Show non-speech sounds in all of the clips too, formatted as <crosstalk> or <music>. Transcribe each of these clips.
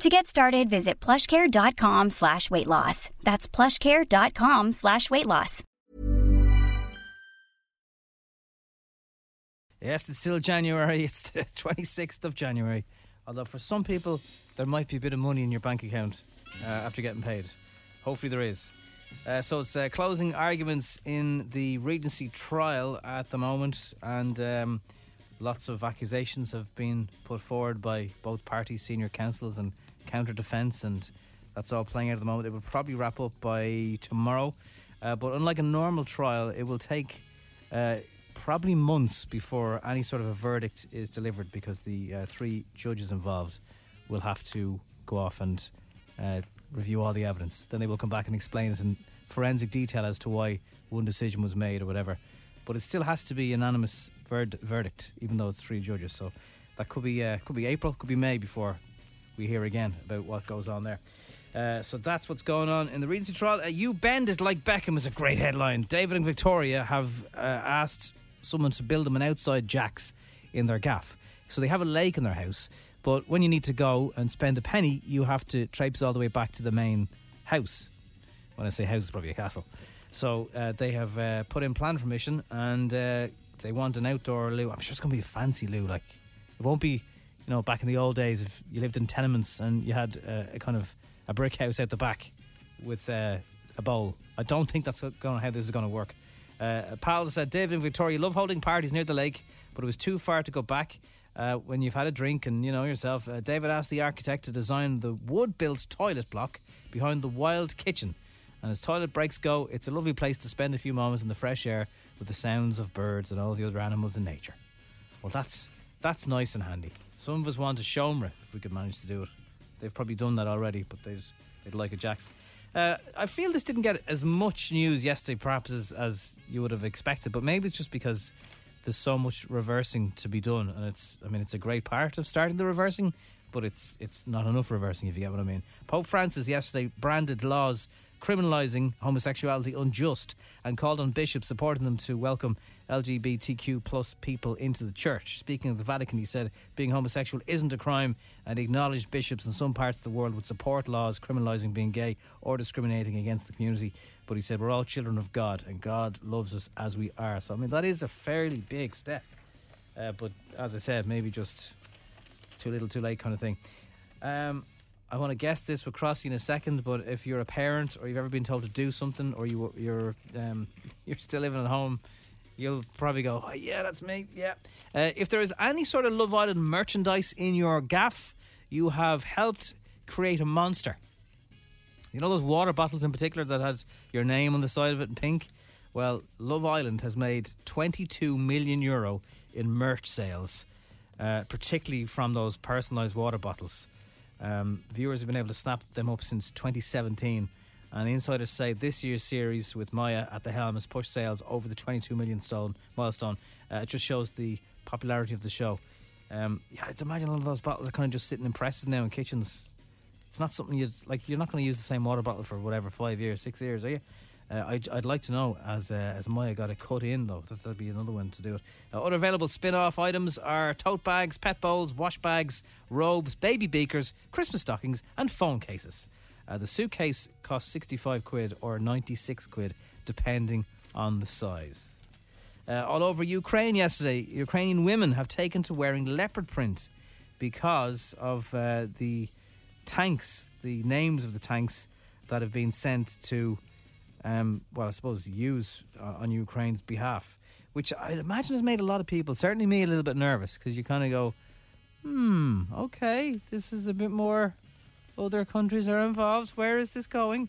To get started, visit plushcare.com slash weight loss. That's plushcare.com slash weight loss. Yes, it's still January. <laughs> It's the 26th of January. Although for some people, there might be a bit of money in your bank account uh, after getting paid. Hopefully, there is. Uh, so it's uh, closing arguments in the Regency trial at the moment, and um, lots of accusations have been put forward by both parties, senior counsels, and counter defence, and that's all playing out at the moment. It will probably wrap up by tomorrow, uh, but unlike a normal trial, it will take uh, probably months before any sort of a verdict is delivered because the uh, three judges involved will have to go off and uh, review all the evidence. Then they will come back and explain it in forensic detail as to why one decision was made or whatever. But it still has to be unanimous verd- verdict, even though it's three judges. So that could be uh, could be April, could be May before we hear again about what goes on there. Uh, so that's what's going on in the Regency trial. Uh, you bend it like Beckham is a great headline. David and Victoria have uh, asked someone to build them an outside jacks in their gaff. So they have a lake in their house, but when you need to go and spend a penny, you have to traipse all the way back to the main house. When I say house, it's probably a castle. So uh, they have uh, put in plan permission and uh, they want an outdoor loo. I'm sure it's going to be a fancy loo. Like it won't be, you know, back in the old days if you lived in tenements and you had uh, a kind of a brick house out the back with uh, a bowl. I don't think that's going how this is going to work. Uh, Pal said, David and Victoria love holding parties near the lake, but it was too far to go back. Uh, when you've had a drink and you know yourself, uh, David asked the architect to design the wood-built toilet block behind the wild kitchen. And as toilet breaks go, it's a lovely place to spend a few moments in the fresh air with the sounds of birds and all the other animals in nature. Well, that's that's nice and handy. Some of us want a Shomra if we could manage to do it. They've probably done that already, but they'd, they'd like a Jack's. Uh, I feel this didn't get as much news yesterday, perhaps as, as you would have expected, but maybe it's just because there's so much reversing to be done, and it's I mean it's a great part of starting the reversing, but it's it's not enough reversing if you get what I mean. Pope Francis yesterday branded laws criminalising homosexuality unjust and called on bishops supporting them to welcome LGBTQ plus people into the church. Speaking of the Vatican, he said being homosexual isn't a crime and acknowledged bishops in some parts of the world would support laws criminalising being gay or discriminating against the community. But he said we're all children of God and God loves us as we are. So I mean that is a fairly big step. Uh, but as I said, maybe just too little, too late kind of thing. Um, I want to guess this with Crossy in a second, but if you're a parent or you've ever been told to do something, or you you're um, <laughs> you're still living at home, you'll probably go, oh, "Yeah, that's me." Yeah. Uh, if there is any sort of Love Island merchandise in your gaff, you have helped create a monster. You know those water bottles in particular that had your name on the side of it in pink. Well, Love Island has made 22 million euro in merch sales, uh, particularly from those personalised water bottles. Um, viewers have been able to snap them up since 2017. And insiders say this year's series with Maya at the helm has pushed sales over the 22 million stone milestone. Uh, it just shows the popularity of the show. Um, yeah, I'd imagine a lot of those bottles are kind of just sitting in presses now in kitchens. It's not something you'd like. You're not going to use the same water bottle for whatever five years, six years, are you? Uh, I'd, I'd like to know as uh, as Maya got it cut in though. That, that'd be another one to do it. Uh, other available spin-off items are tote bags, pet bowls, wash bags, robes, baby beakers, Christmas stockings, and phone cases. Uh, the suitcase costs 65 quid or 96 quid, depending on the size. Uh, all over Ukraine yesterday, Ukrainian women have taken to wearing leopard print because of uh, the tanks, the names of the tanks that have been sent to um, well, I suppose, use uh, on Ukraine's behalf, which I imagine has made a lot of people, certainly me, a little bit nervous because you kind of go, hmm, okay, this is a bit more. Other countries are involved. Where is this going?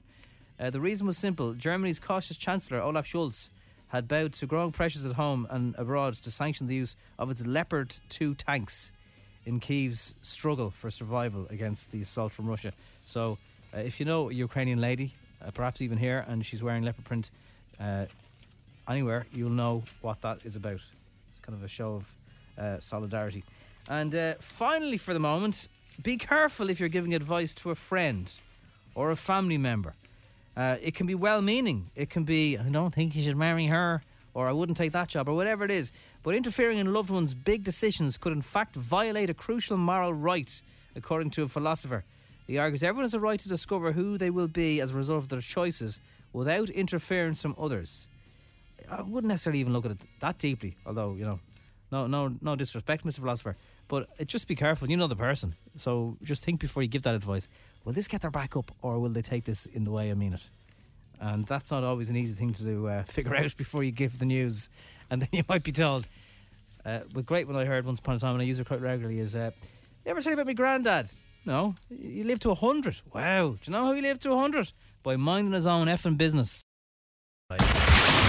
Uh, the reason was simple. Germany's cautious Chancellor, Olaf Scholz, had bowed to growing pressures at home and abroad to sanction the use of its Leopard 2 tanks in Kiev's struggle for survival against the assault from Russia. So, uh, if you know a Ukrainian lady, uh, perhaps even here, and she's wearing leopard print uh, anywhere, you'll know what that is about. It's kind of a show of uh, solidarity. And uh, finally, for the moment, be careful if you're giving advice to a friend or a family member. Uh, it can be well meaning. It can be, I don't think you should marry her, or I wouldn't take that job, or whatever it is. But interfering in loved ones' big decisions could, in fact, violate a crucial moral right, according to a philosopher. He argues everyone has a right to discover who they will be as a result of their choices without interference from others. I wouldn't necessarily even look at it that deeply, although, you know, no, no, no disrespect, Mr. Philosopher. But just be careful. You know the person. So just think before you give that advice. Will this get their back up or will they take this in the way I mean it? And that's not always an easy thing to uh, <laughs> figure out before you give the news. And then you might be told. Uh, great when I heard once upon a time, and I use it quite regularly, is uh, you ever say about my granddad? No. He lived to 100. Wow. Do you know how he lived to 100? By minding his own effing business.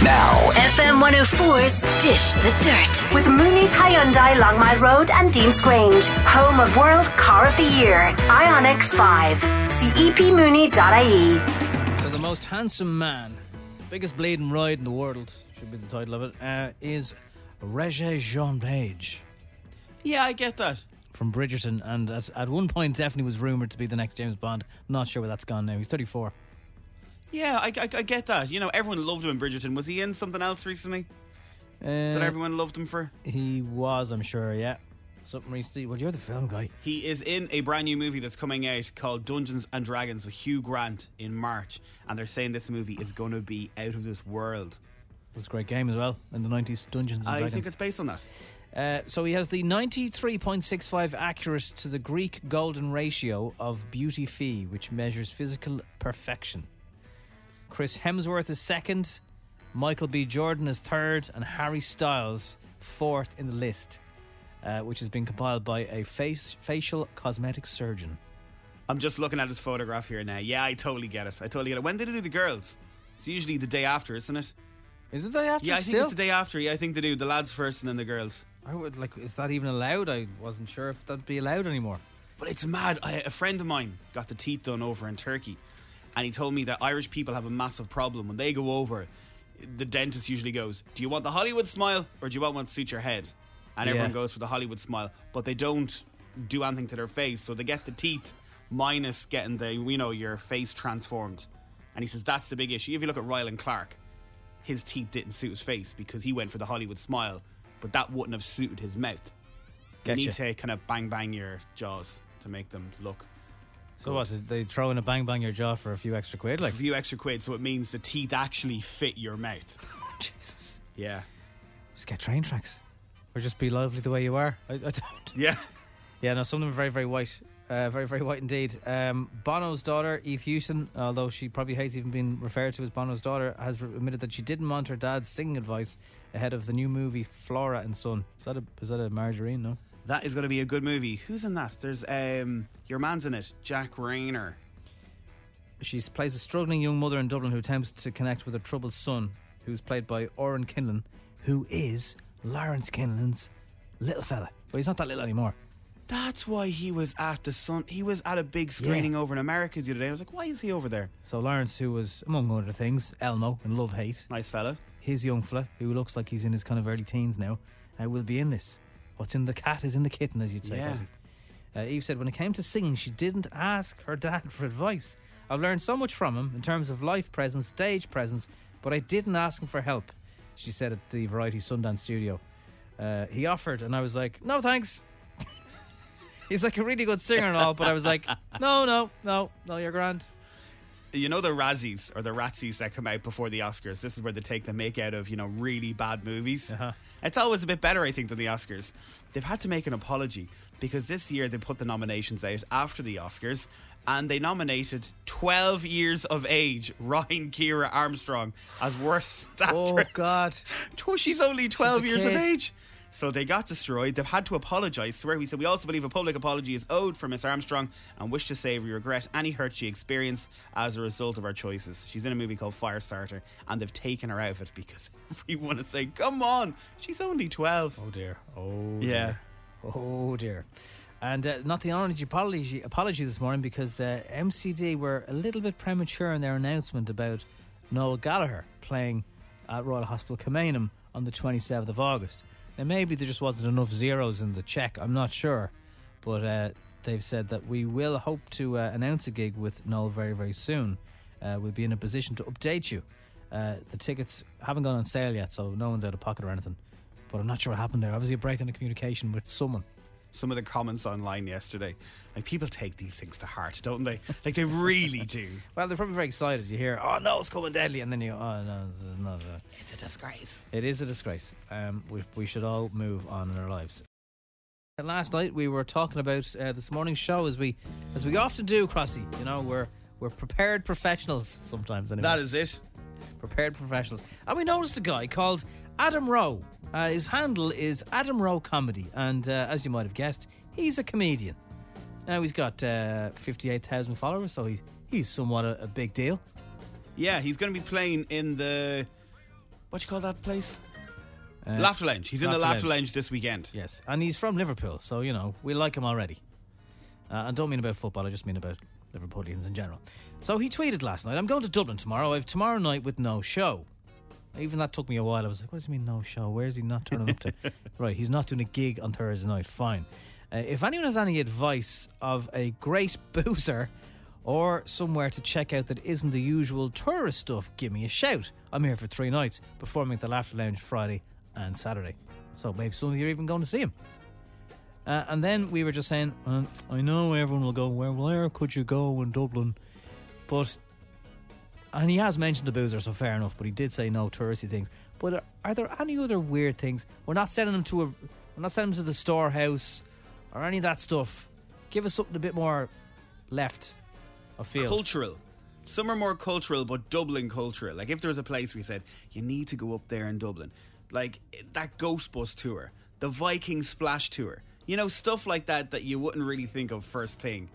Now, FM 104's Dish the Dirt with Mooney's Hyundai Long Mile Road and Deansgrange, home of World Car of the Year, Ioniq 5. See E epmooney.ie. So the most handsome man, biggest bleeding ride in the world, should be the title of it, uh, is Regé Jean Page yeah, I get that. From Bridgerton, and at, at one point definitely was rumoured to be the next James Bond. Not sure where that's gone now. He's 34. Yeah, I, I, I get that. You know, everyone loved him in Bridgerton. Was he in something else recently Uh, that everyone loved him for? He was, I'm sure, yeah. Something recently. Well, you're the film guy. He is in a brand new movie that's coming out called Dungeons and Dragons with Hugh Grant in March, and they're saying this movie is going to be out of this world. It was a great game as well in the 90s, Dungeons and I Dragons. think it's based on that. Uh, so he has the 93.65 accurate to the Greek golden ratio of beauty phi, which measures physical perfection. Chris Hemsworth is second, Michael B. Jordan is third, and Harry Styles fourth in the list, uh, which has been compiled by a face facial cosmetic surgeon. I'm just looking at his photograph here now. Yeah, I totally get it. I totally get it. When did they do the girls? It's usually the day after, isn't it? Is it the day after? yeah, I think it's the day after. Yeah, I think they do the lads first and then the girls. I would like. Is that even allowed? I wasn't sure if that'd be allowed anymore. But it's mad. I, a friend of mine got the teeth done over in Turkey, and he told me that Irish people have a massive problem when they go over. The dentist usually goes, "Do you want the Hollywood smile or do you want one to suit your head?" And Yeah. everyone goes for the Hollywood smile, but they don't do anything to their face, so they get the teeth minus getting the you know your face transformed. And he says that's the big issue. If you look at Rylan Clark, his teeth didn't suit his face because he went for the Hollywood smile, but that wouldn't have suited his mouth. You Getcha. need to kind of bang bang your jaws to make them look So what? did They throw in a bang bang your jaw for a few extra quid, like a few extra quid, so it means the teeth actually fit your mouth. <laughs> Oh, Jesus. Yeah. Just get train tracks, or just be lovely the way you are. I, I don't. Yeah. Yeah, no, some of them are very, very white. Uh, very, very white indeed. Um, Bono's daughter, Eve Hewson, although she probably hates even being referred to as Bono's daughter, has admitted that she didn't want her dad's singing advice ahead of the new movie Flora and Son. Is that a, is that a margarine? No. That is going to be a good movie. Who's in that? There's um your man's in it, Jack Reynor. She plays a struggling young mother in Dublin who attempts to connect with her troubled son, who's played by Oren Kinlan, who is Laurence Kinlan's little fella. Well, he's not that little anymore. That's why he was at the Sun. He was at a big screening over in America the other day. I was like, why is he over there? So Laurence, who was among other things Elmo in Love Hate, Nice fella. his young fella, who looks like he's in his kind of early teens now, uh, will be in this. What's in the cat is in the kitten, as you'd say. Yeah. Ozzy. Uh, Eve said when it came to singing, she didn't ask her dad for advice. I've learned so much from him in terms of life presence, stage presence, but I didn't ask him for help. She said at the Variety Sundance studio. Uh, he offered, and I was like, no thanks. He's like a really good singer and all, but I was like, <laughs> no, no, no, no, you're grand. you know the Razzies or the Razzies that come out before the Oscars. This is where they take the make out of you know really bad movies. Uh-huh. It's always a bit better, I think, than the Oscars. They've had to make an apology because this year they put the nominations out after the Oscars. And they nominated 12 years of age Ryan Kiera Armstrong as worst Oh, actress. God. <laughs> Tw- She's only 12 a years of age. So they got destroyed. They've had to apologise. Swear we said we also believe a public apology is owed for Miss Armstrong and wish to say we regret any hurt she experienced as a result of our choices. She's in a movie called Firestarter and they've taken her out of it because everyone is saying, "Come on, she's only 12." Oh dear. Oh Yeah. Dear. Oh dear. And uh, not the only apology apology this morning because uh, MCD were a little bit premature in their announcement about Noel Gallagher playing at Royal Hospital Kilmainham on the 27th of August. Now maybe there just wasn't enough zeros in the check. I'm not sure, but uh, they've said that we will hope to uh, announce a gig with Noel very very soon. Uh, we'll be in a position to update you. Uh, the tickets haven't gone on sale yet, so no one's out of pocket or anything. But I'm not sure what happened there. Obviously, a breakdown in communication with someone. Some of the comments online yesterday, like people take these things to heart, don't they? Like they really do. <laughs> Well, they're probably very excited. You hear, "Oh no, it's coming deadly," and then you, "Oh no, this is not." A, It's a disgrace. it is a disgrace. Um, we we should all move on in our lives. And Last night we were talking about uh, this morning's show as we as we often do, Crossy. You know, we're we're prepared professionals sometimes. Anyway. That is it. Prepared professionals. And we noticed a guy called Adam Rowe. Uh, his handle is Adam Rowe Comedy, and uh, as you might have guessed, he's a comedian. Now he's got uh, fifty-eight thousand followers, so he's he's somewhat a, a big deal. Yeah, he's going to be playing in the what you call that place? Uh, Laughter Lounge. He's in the Laughter Lounge. Lounge this weekend. Yes, and he's from Liverpool, so you know we like him already. Uh, I don't mean about football; I just mean about Liverpoolians in general. So he tweeted last night, "I'm going to Dublin tomorrow. I have tomorrow night with no show." Even that took me a while. I was like, "What does he mean no show? Where's he not turning up to?" <laughs> right, he's not doing a gig on Thursday night. Fine. Uh, if anyone has any advice of a great <laughs> boozer or somewhere to check out that isn't the usual tourist stuff, give me a shout. I'm here for three nights, performing at the Laughter Lounge Friday and Saturday. So maybe some of you are even going to see him. Uh, and then we were just saying, um, I know everyone will go, where, where could you go in Dublin? But, and he has mentioned the boozer, so fair enough, but he did say no touristy things. But are, are there any other weird things? We're not sending him to a, we're not sending him to the storehouse or any of that stuff. Give us something a bit more left of field. Cultural. Some are more cultural, but Dublin cultural. Like if there was a place we said you need to go up there in Dublin, like that Ghost Bus tour, the Viking Splash tour, you know stuff like that that you wouldn't really think of first thing.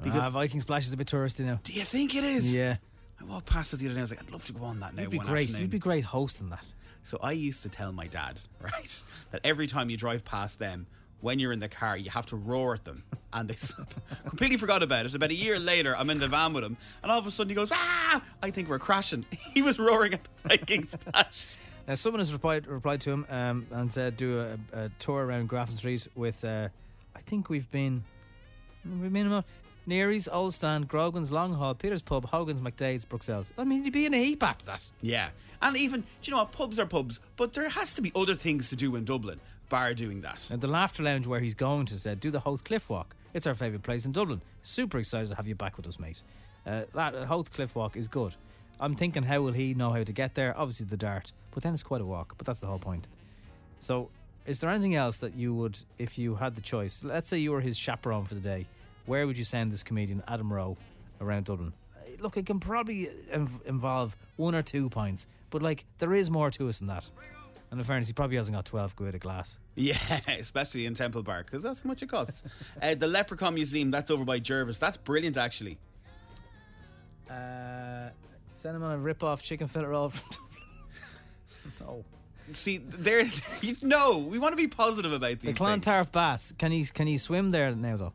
Because ah, Viking Splash is a bit touristy now. do you think it is? Yeah. I walked past it the other day. I was like, I'd love to go on that now. You'd be great. afternoon. You'd be great hosting that. So I used to tell my dad, <laughs> right, that every time you drive past them, when you're in the car, you have to roar at them. <laughs> And they completely forgot about it. About a year later, I'm in the van with him, and all of a sudden he goes, Ah! I think we're crashing. <laughs> He was roaring at the Viking Splash. Now, someone has replied replied to him um, and said, "Do a, a tour around Grafton Street with." Uh, I think we've been, we've been about Neary's, Old Stand, Grogan's, Long Hall, Peter's Pub, Hogan's, McDaid's, Bruxelles. I mean, you'd be in a heap after that. Yeah. And even, do you know what? Pubs are pubs, but there has to be other things to do in Dublin, bar doing that. And the Laughter Lounge where he's going to said, "Do the Howth Cliff Walk. It's our favourite place in Dublin. Super excited to have you back with us, mate. Uh, La- Howth Cliff Walk is good. I'm thinking, how will he know how to get there? Obviously, the dart, but then it's quite a walk. But that's the whole point. So, is there anything else that you would, if you had the choice? Let's say you were his chaperone for the day. Where would you send this comedian, Adam Rowe, around Dublin? Uh, Look, it can probably inv- involve one or two pints, but like there is more to us than that. And in fairness, he probably hasn't got twelve quid a glass. Yeah, <laughs> especially in Temple Bar, because that's how much it costs. uh, the Leprechaun Museum, that's over by Jervis. That's brilliant, actually. Uh, send him on a rip-off chicken fillet roll from <laughs> Dublin. no. See, there, <laughs> no, we want to be positive about these things. Clontarf Baths. Can he can he swim there now though?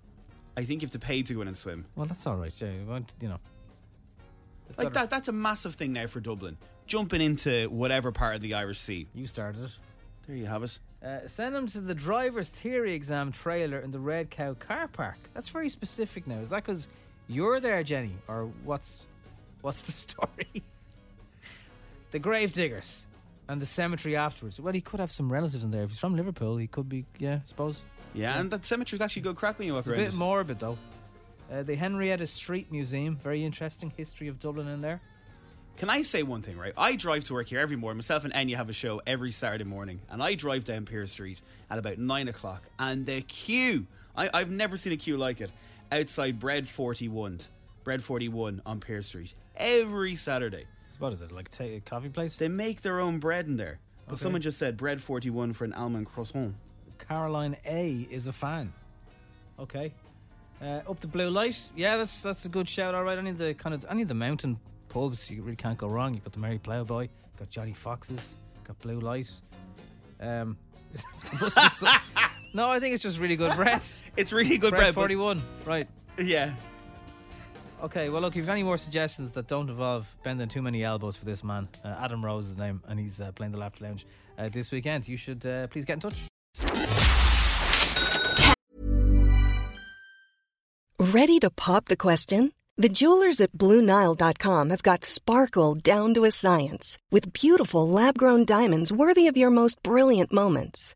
I think you have to pay to go in and swim. Well, that's all right. Yeah, you want you know. Like that, that's a massive thing now for Dublin. Jumping into whatever part of the Irish Sea. You started it. There you have it. Uh, send him to the driver's theory exam trailer in the Red Cow car park. That's very specific now. Is that because you're there, Jenny, or what's what's the <laughs> story? the grave diggers and the cemetery afterwards. Well, he could have some relatives in there. If he's from Liverpool, he could be. Yeah, I suppose. Yeah, and that cemetery's actually good crack when you walk It's a around. bit it. morbid though. Uh, the Henrietta Street Museum, very interesting history of Dublin in there. Can I say one thing, right? I drive to work here every morning. Myself and Enya have a show every Saturday morning, and I drive down Pearse Street at about nine o'clock, and the queue. I, I've never seen a queue like it outside Bread 41, Bread 41 on Pearse Street every Saturday. So what is it, like a coffee place? They make their own bread in there. But Okay. someone just said Bread 41 for an almond croissant. Caroline A is a fan. Okay. Uh, up the blue light. Yeah, that's that's a good shout. All right, any of the kind of any of the mountain pubs, you really can't go wrong. You've got the Merry Ploughboy, got Johnnie Fox's, got Blue Light. Um, <laughs> some- <laughs> no, I think it's just really good bread. It's really good bread bread. forty-one. Right. yeah. Okay. Well, look, if you've any more suggestions that don't involve bending too many elbows for this man, uh, Adam Rose is his name, and he's uh, playing the Laughter Lounge uh, this weekend. You should uh, please get in touch. Ready to pop the question? The jewelers at BlueNile.com have got sparkle down to a science with beautiful lab grown diamonds worthy of your most brilliant moments.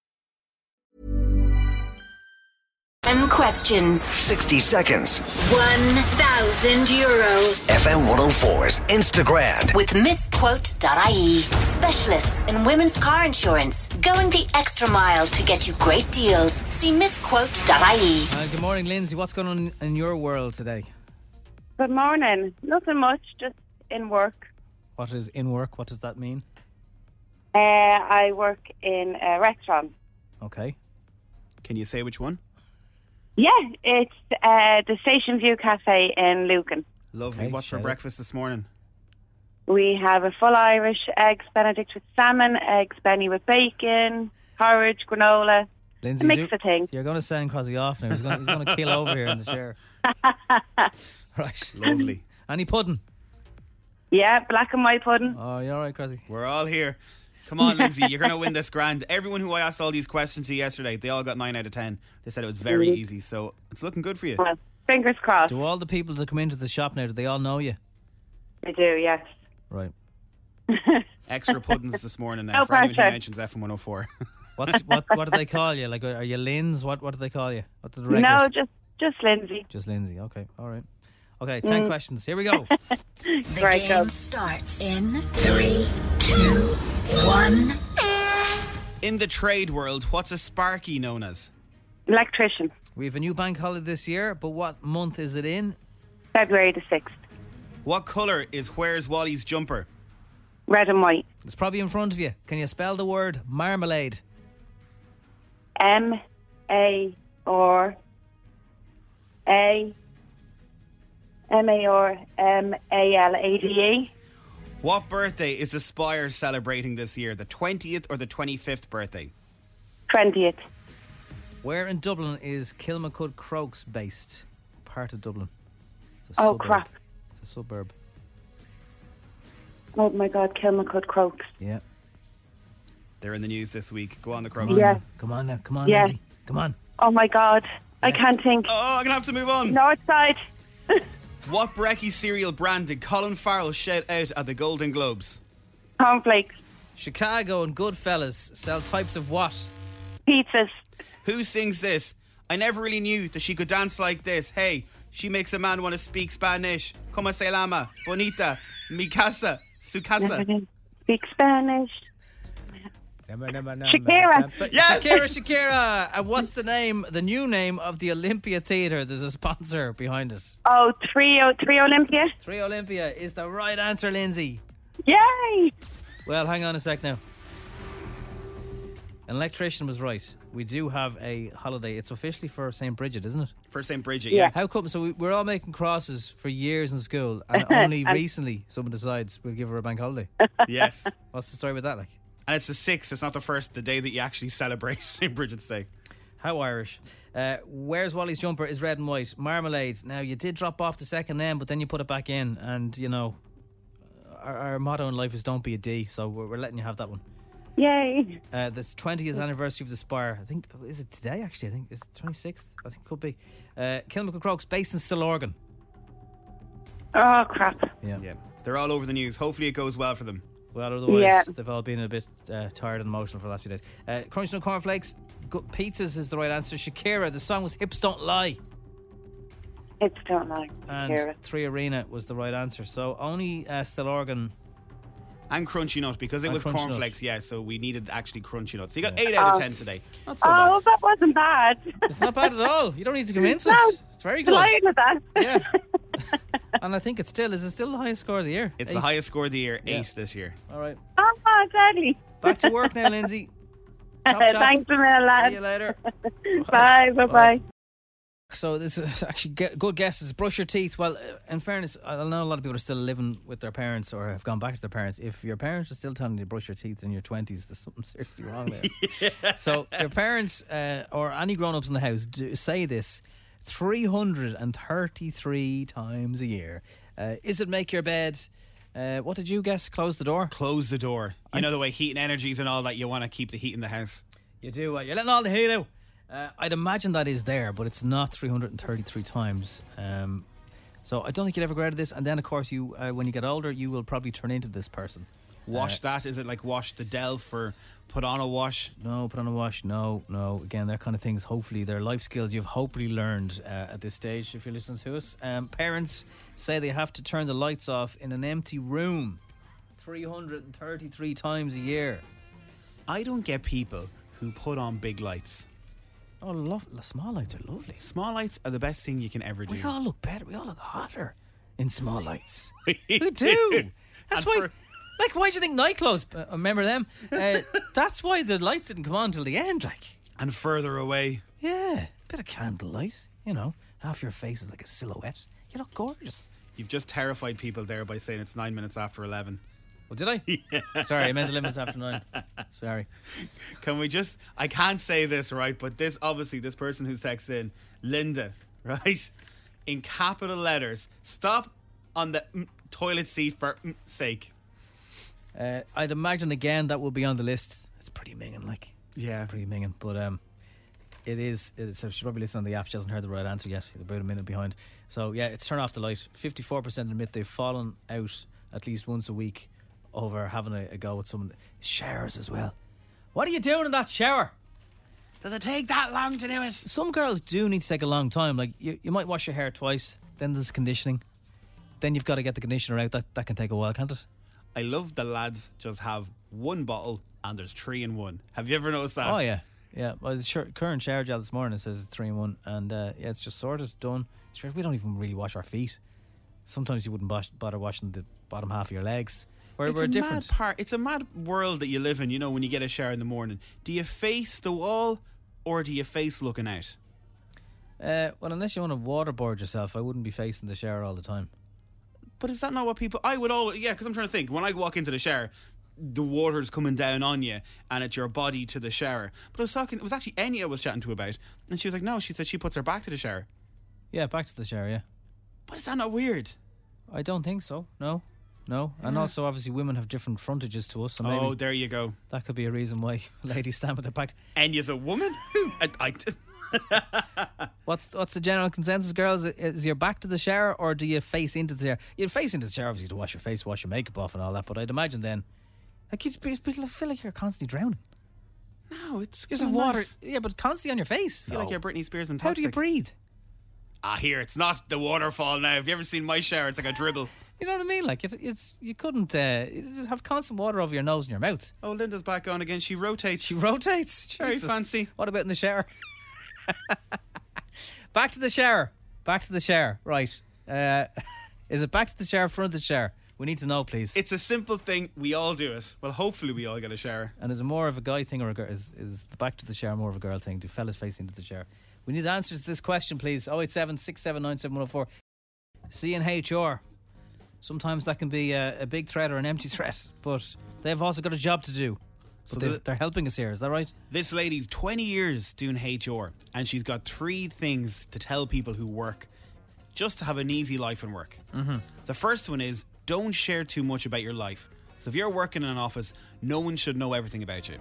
10 questions, 60 seconds. 1,000 euro. FM 104's Instagram. With MissQuote.ie. Specialists in women's car insurance. Going the extra mile to get you great deals. See MissQuote.ie. Uh, good morning, Lindsay. What's going on in your world today? Good morning. Nothing much, just in work. What is in work? What does that mean? Uh, I work in a restaurant. Okay. Can you say which one? Yeah, it's uh, the Station View Cafe in Lucan. Lovely. Okay, What's for breakfast this morning? We have a full Irish eggs Benedict with salmon, eggs Benny with bacon, porridge, granola, Lindsay, a mix do- of things. You're going to send Crosby off now. He's going, he's going to kill over here in the chair. <laughs> right. Lovely. Any pudding? Yeah, black and white pudding. Oh, you're all right, Crosby? We're all here. Come on, Lindsay, you're going to win <laughs> this grand. Everyone who I asked all these questions to yesterday, they all got 9 out of 10. They said it was very Mm-hmm. easy, so it's looking good for you. Well, fingers crossed. Do all the people that come into the shop now, do they all know you? I do, yes. Right. <laughs> Extra puddings this morning now No for anyone who pressure. mentions FM 104. <laughs> What's what? What do they call you? Like, are you Linz? What What do they call you? What do the No, just just Lindsay. just Lindsay. Okay, all right. Okay, Mm. ten questions. Here we go. <laughs> The Right, game go. starts in three, two, one. In the trade world, what's a sparky known as? Electrician. we have a new bank holiday this year, but what month is it in? February the 6th. What colour is Where's Wally's jumper? Red and white. It's probably in front of you. Can you spell the word marmalade? M A R A M A R M A L A D E. What birthday is Aspire celebrating this year? The 20th or the 25th birthday? Twentieth. Where in Dublin is Kilmacud Crokes based? Part of Dublin. It's a Oh suburb. crap. It's a suburb. Oh my God, Kilmacud Crokes. Yeah. They're in the news this week. Go on the Crokes. Yeah. Come on now. Come on, Yeah. Lindsay. Come on. Oh my God, I can't think. Oh, I'm going to have to move on. North side. <laughs> What Brecky cereal brand did Colin Farrell shout out at the Golden Globes? Cornflakes. Chicago and Goodfellas sell types of what? Pizzas. Who sings this? I never really knew that she could dance like this. Hey, she makes a man want to speak Spanish. Como se llama? Bonita. Mi casa. Su casa. Speak Spanish. Shakira. Yes! Shakira, Shakira. And what's the name, the new name of the Olympia Theatre? There's a sponsor behind it. Oh, trio, trio Olympia. Three Olympia is the right answer, Lindsay. Yay! Well, hang on a sec now. An electrician was right. We do have a holiday. It's officially for St. Bridget, isn't it? For St. Bridget, yeah. How come? So we, we're all making crosses for years in school, and <laughs> only And- recently someone decides we'll give her a bank holiday. Yes. What's the story with that? Like, And it's the sixth. It's not the first, the day that you actually celebrate <laughs> St. Bridget's Day. how Irish? Uh, where's Wally's jumper? Is red and white. Marmalade. Now you did drop off the second name, but then you put it back in, and you know, our, our motto in life is "Don't be a D." So we're, we're letting you have that one. Yay! Uh, this 20th anniversary of the Spire. I think is it today? Actually, I think it's 26th. I think it could be. Uh, Kilmacud Crokes, based in Stillorgan. Oh crap! Yeah. Yeah. They're all over the news. Hopefully it goes well for them. Well, otherwise Yeah. they've all been a bit uh, tired and emotional for the last few days. Uh, Crunch and cornflakes. Good pizzas is the right answer. Shakira. The song was "Hips Don't Lie," It's don't know. and Shakira. Three Arena was the right answer. So only uh, Stillorgan. And crunchy nut because it And was crunchy nut. cornflakes, yeah. So we needed actually crunchy nuts. So you got eight out of Oh. ten today. Not so Oh, bad. that wasn't bad. It's not bad at all. You don't need to <laughs> convince No. us. It's very good. Delighted with that. Yeah. <laughs> <laughs> and I think it's still is it still the highest score of the year? It's Eight. the highest score of the year, Yeah. eight this year. All right. Oh, exactly. Back to work now, Lindsay. <laughs> Chop, chop. Thanks a million, See you later. <laughs> Bye, bye, bye. So this is actually ge- good guesses. Brush your teeth. Well, uh, in fairness, I know a lot of people are still living with their parents or have gone back to their parents. If your parents are still telling you to brush your teeth in your twenties, there's something seriously wrong there. So your parents uh, or any grown-ups in the house do say this 333 times a year. Uh, is it make your bed? Uh, what did you guess? Close the door. Close the door. You know the way heat and energies and all that. You want to keep the heat in the house. You do. Uh, you're letting all the heat out. Uh, I'd imagine that is there, but it's not 333 times. Um, so I don't think you'd ever get out of this. And then, of course, you uh, when you get older, you will probably turn into this person. Wash that. Is it like wash the delf for put on a wash? No, put on a wash. No, no. Again, they're kind of things. Hopefully, they're life skills you've hopefully learned uh, at this stage. If you're listening to us, um, parents say they have to turn the lights off in an empty room 333 times a year. I don't get people who put on big lights. Oh, love, small lights are lovely. Small lights are the best thing you can ever do. We all look better. We all look hotter in small lights. <laughs> we do. That's And why. for- like, why do you think nightclubs? Uh, remember them? Uh, <laughs> that's why the lights didn't come on till the end. Like, And further away. yeah, bit of candlelight. You know, half your face is like a silhouette. You look gorgeous. You've just terrified people there by saying it's nine minutes after 11. Well, did I? <laughs> Sorry, I meant to limits after nine. Sorry. Can we just? I can't say this right, but this obviously this person who's texted in, Linda, <laughs> right, in capital letters. Stop on the mm, toilet seat for mm, sake. Uh, I'd imagine again that will be on the list. It's pretty minging, like. Yeah. pretty minging. But um, it is. It is so she's probably listening on the app. She hasn't heard the right answer yet. She's about a minute behind. So yeah, it's turn off the light. Fifty-four percent admit they've fallen out at least once a week over having a, a go with someone. Showers as well. What are you doing in that shower? Does it take that long to do it? Some girls do need to take a long time. Like you, you might wash your hair twice, then there's conditioning, then you've got to get the conditioner out. That that can take a while, can't it? I love the lads just have one bottle and there's three in one. Have you ever noticed that? Oh yeah, yeah. Well, the shir- current shower gel this morning says it's three in one, and uh, yeah, it's just sorted, done. Sure, we don't even really wash our feet. Sometimes you wouldn't wash, bother washing the bottom half of your legs. We're, It's we're a different. mad part. It's a mad world that you live in. You know, when you get a shower in the morning, do you face the wall or do you face looking out? Uh, well, unless you want to waterboard yourself, I wouldn't be facing the shower all the time. But is that not what people? I would always, yeah, because I'm trying to think. When I walk into the shower, the water's coming down on you, and it's your body to the shower. But I was talking. It was actually Enya I was chatting to about, and she was like, "No," she said she puts her back to the shower. Yeah, back to the shower. Yeah, But is that not weird? I don't think so. No, no. And also, obviously, women have different frontages to us, so maybe Oh, there you go. that could be a reason why <laughs> ladies stand with their back. Enya's a woman. <laughs> I, I, <laughs> What's what's the general consensus, girls? Is your back to the shower, or do you face into the shower? You face into the shower obviously to wash your face, wash your makeup off, and all that. But I'd imagine then, Like you people feel like you're constantly drowning. No, it's Just kinda water, nice. yeah, but constantly on your face. I feel like you're Britney Spears and How do you breathe? Ah, here, it's not the waterfall now. Have you ever seen my shower? It's like a dribble. You know what I mean? Like it's, it's you couldn't uh, you have constant water over your nose and your mouth. Oh, Linda's back on again. She rotates. She rotates. Very Jesus. fancy. What about in the shower? <laughs> <laughs> back to the shower. Back to the shower. Right. Uh, <laughs> is it back to the shower, front of the shower? We need to know, please. It's a simple thing. We all do it. Well, hopefully, we all get a shower. and is it more of a guy thing or a girl? Is, is back to the shower more of a girl thing? Do fellas face into the shower? We need answers to this question, please. 087 679 CNHR. Sometimes that can be a, a big threat or an empty <laughs> threat, but they've also got a job to do. So But they've- the- they're helping us here, is that right? This lady's 20 years doing HR, and she's got three things to tell people who work just to have an easy life and work. Mm-hmm. The first one is don't share too much about your life. So if you're working in an office, no one should know everything about you.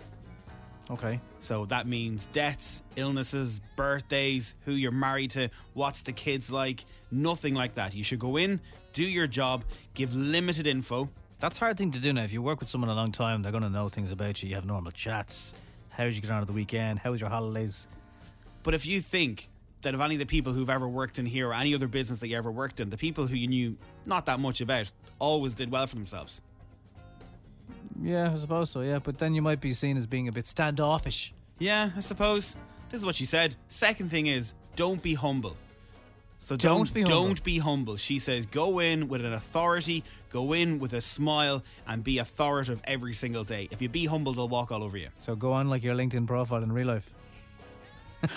Okay. So that means deaths, illnesses, birthdays, who you're married to, what's the kids like, nothing like that. You should go in, do your job, give limited info. That's a hard thing to do now. If you work with someone a long time, they're going to know things about you. You have normal chats. How did you get on at the weekend? How was your holidays? But if you think that of any of the people who've ever worked in here or any other business that you ever worked in, the people who you knew not that much about always did well for themselves. Yeah, I suppose so, yeah. But then you might be seen as being a bit standoffish. Yeah, I suppose. This is what she said. Second thing is, don't be humble. So Don't don't be humble. don't be humble. She says go in with an authority, go in with a smile, and be authoritative every single day. If you be humble, they'll walk all over you. So go on like your LinkedIn profile in real life.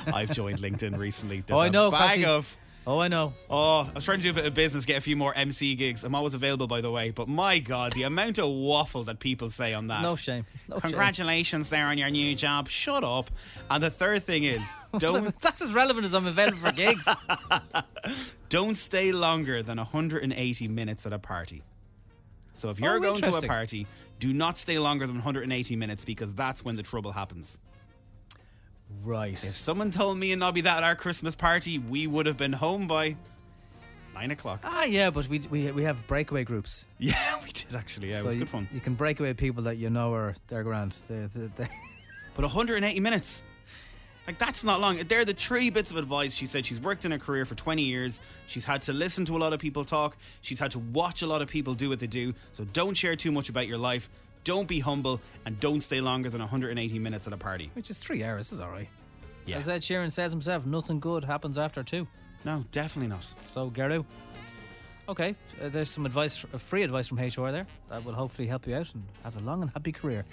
I've joined LinkedIn recently. There's <laughs> oh, I know. Bag Cassie. of Oh, I know. Oh, I was trying to do a bit of business, get a few more MC gigs. I'm always available, by the way. But my God, the amount of waffle that people say on that. No shame. It's no shame. Congratulations there on your new job. Shut up. And the third thing is, <laughs> don't <laughs> That's as relevant as I'm available for gigs. <laughs> don't stay longer than 180 minutes at a party. So if you're Oh, going to a party, do not stay longer than 180 minutes because that's when the trouble happens. Right. If someone told me and Nobby that at our Christmas party, we would have been home by nine o'clock. Ah, yeah, but we we we have breakaway groups. <laughs> Yeah, we did actually. Yeah, it was you, good fun. You can break away people that you know are they're grand. They, they, they, <laughs> But 180 minutes. Like, that's not long. They're the three bits of advice. She said she's worked in her career for 20 years. She's had to listen to a lot of people talk. She's had to watch a lot of people do what they do. So don't share too much about your life. Don't be humble. And don't stay longer than 180 minutes at a party. which is three hours. Is all right. Yeah. As Ed Sheeran says himself, nothing good happens after two. No, definitely not. So Geru. Okay, uh, there's some advice, uh, free advice from HR there that will hopefully help you out and have a long and happy career.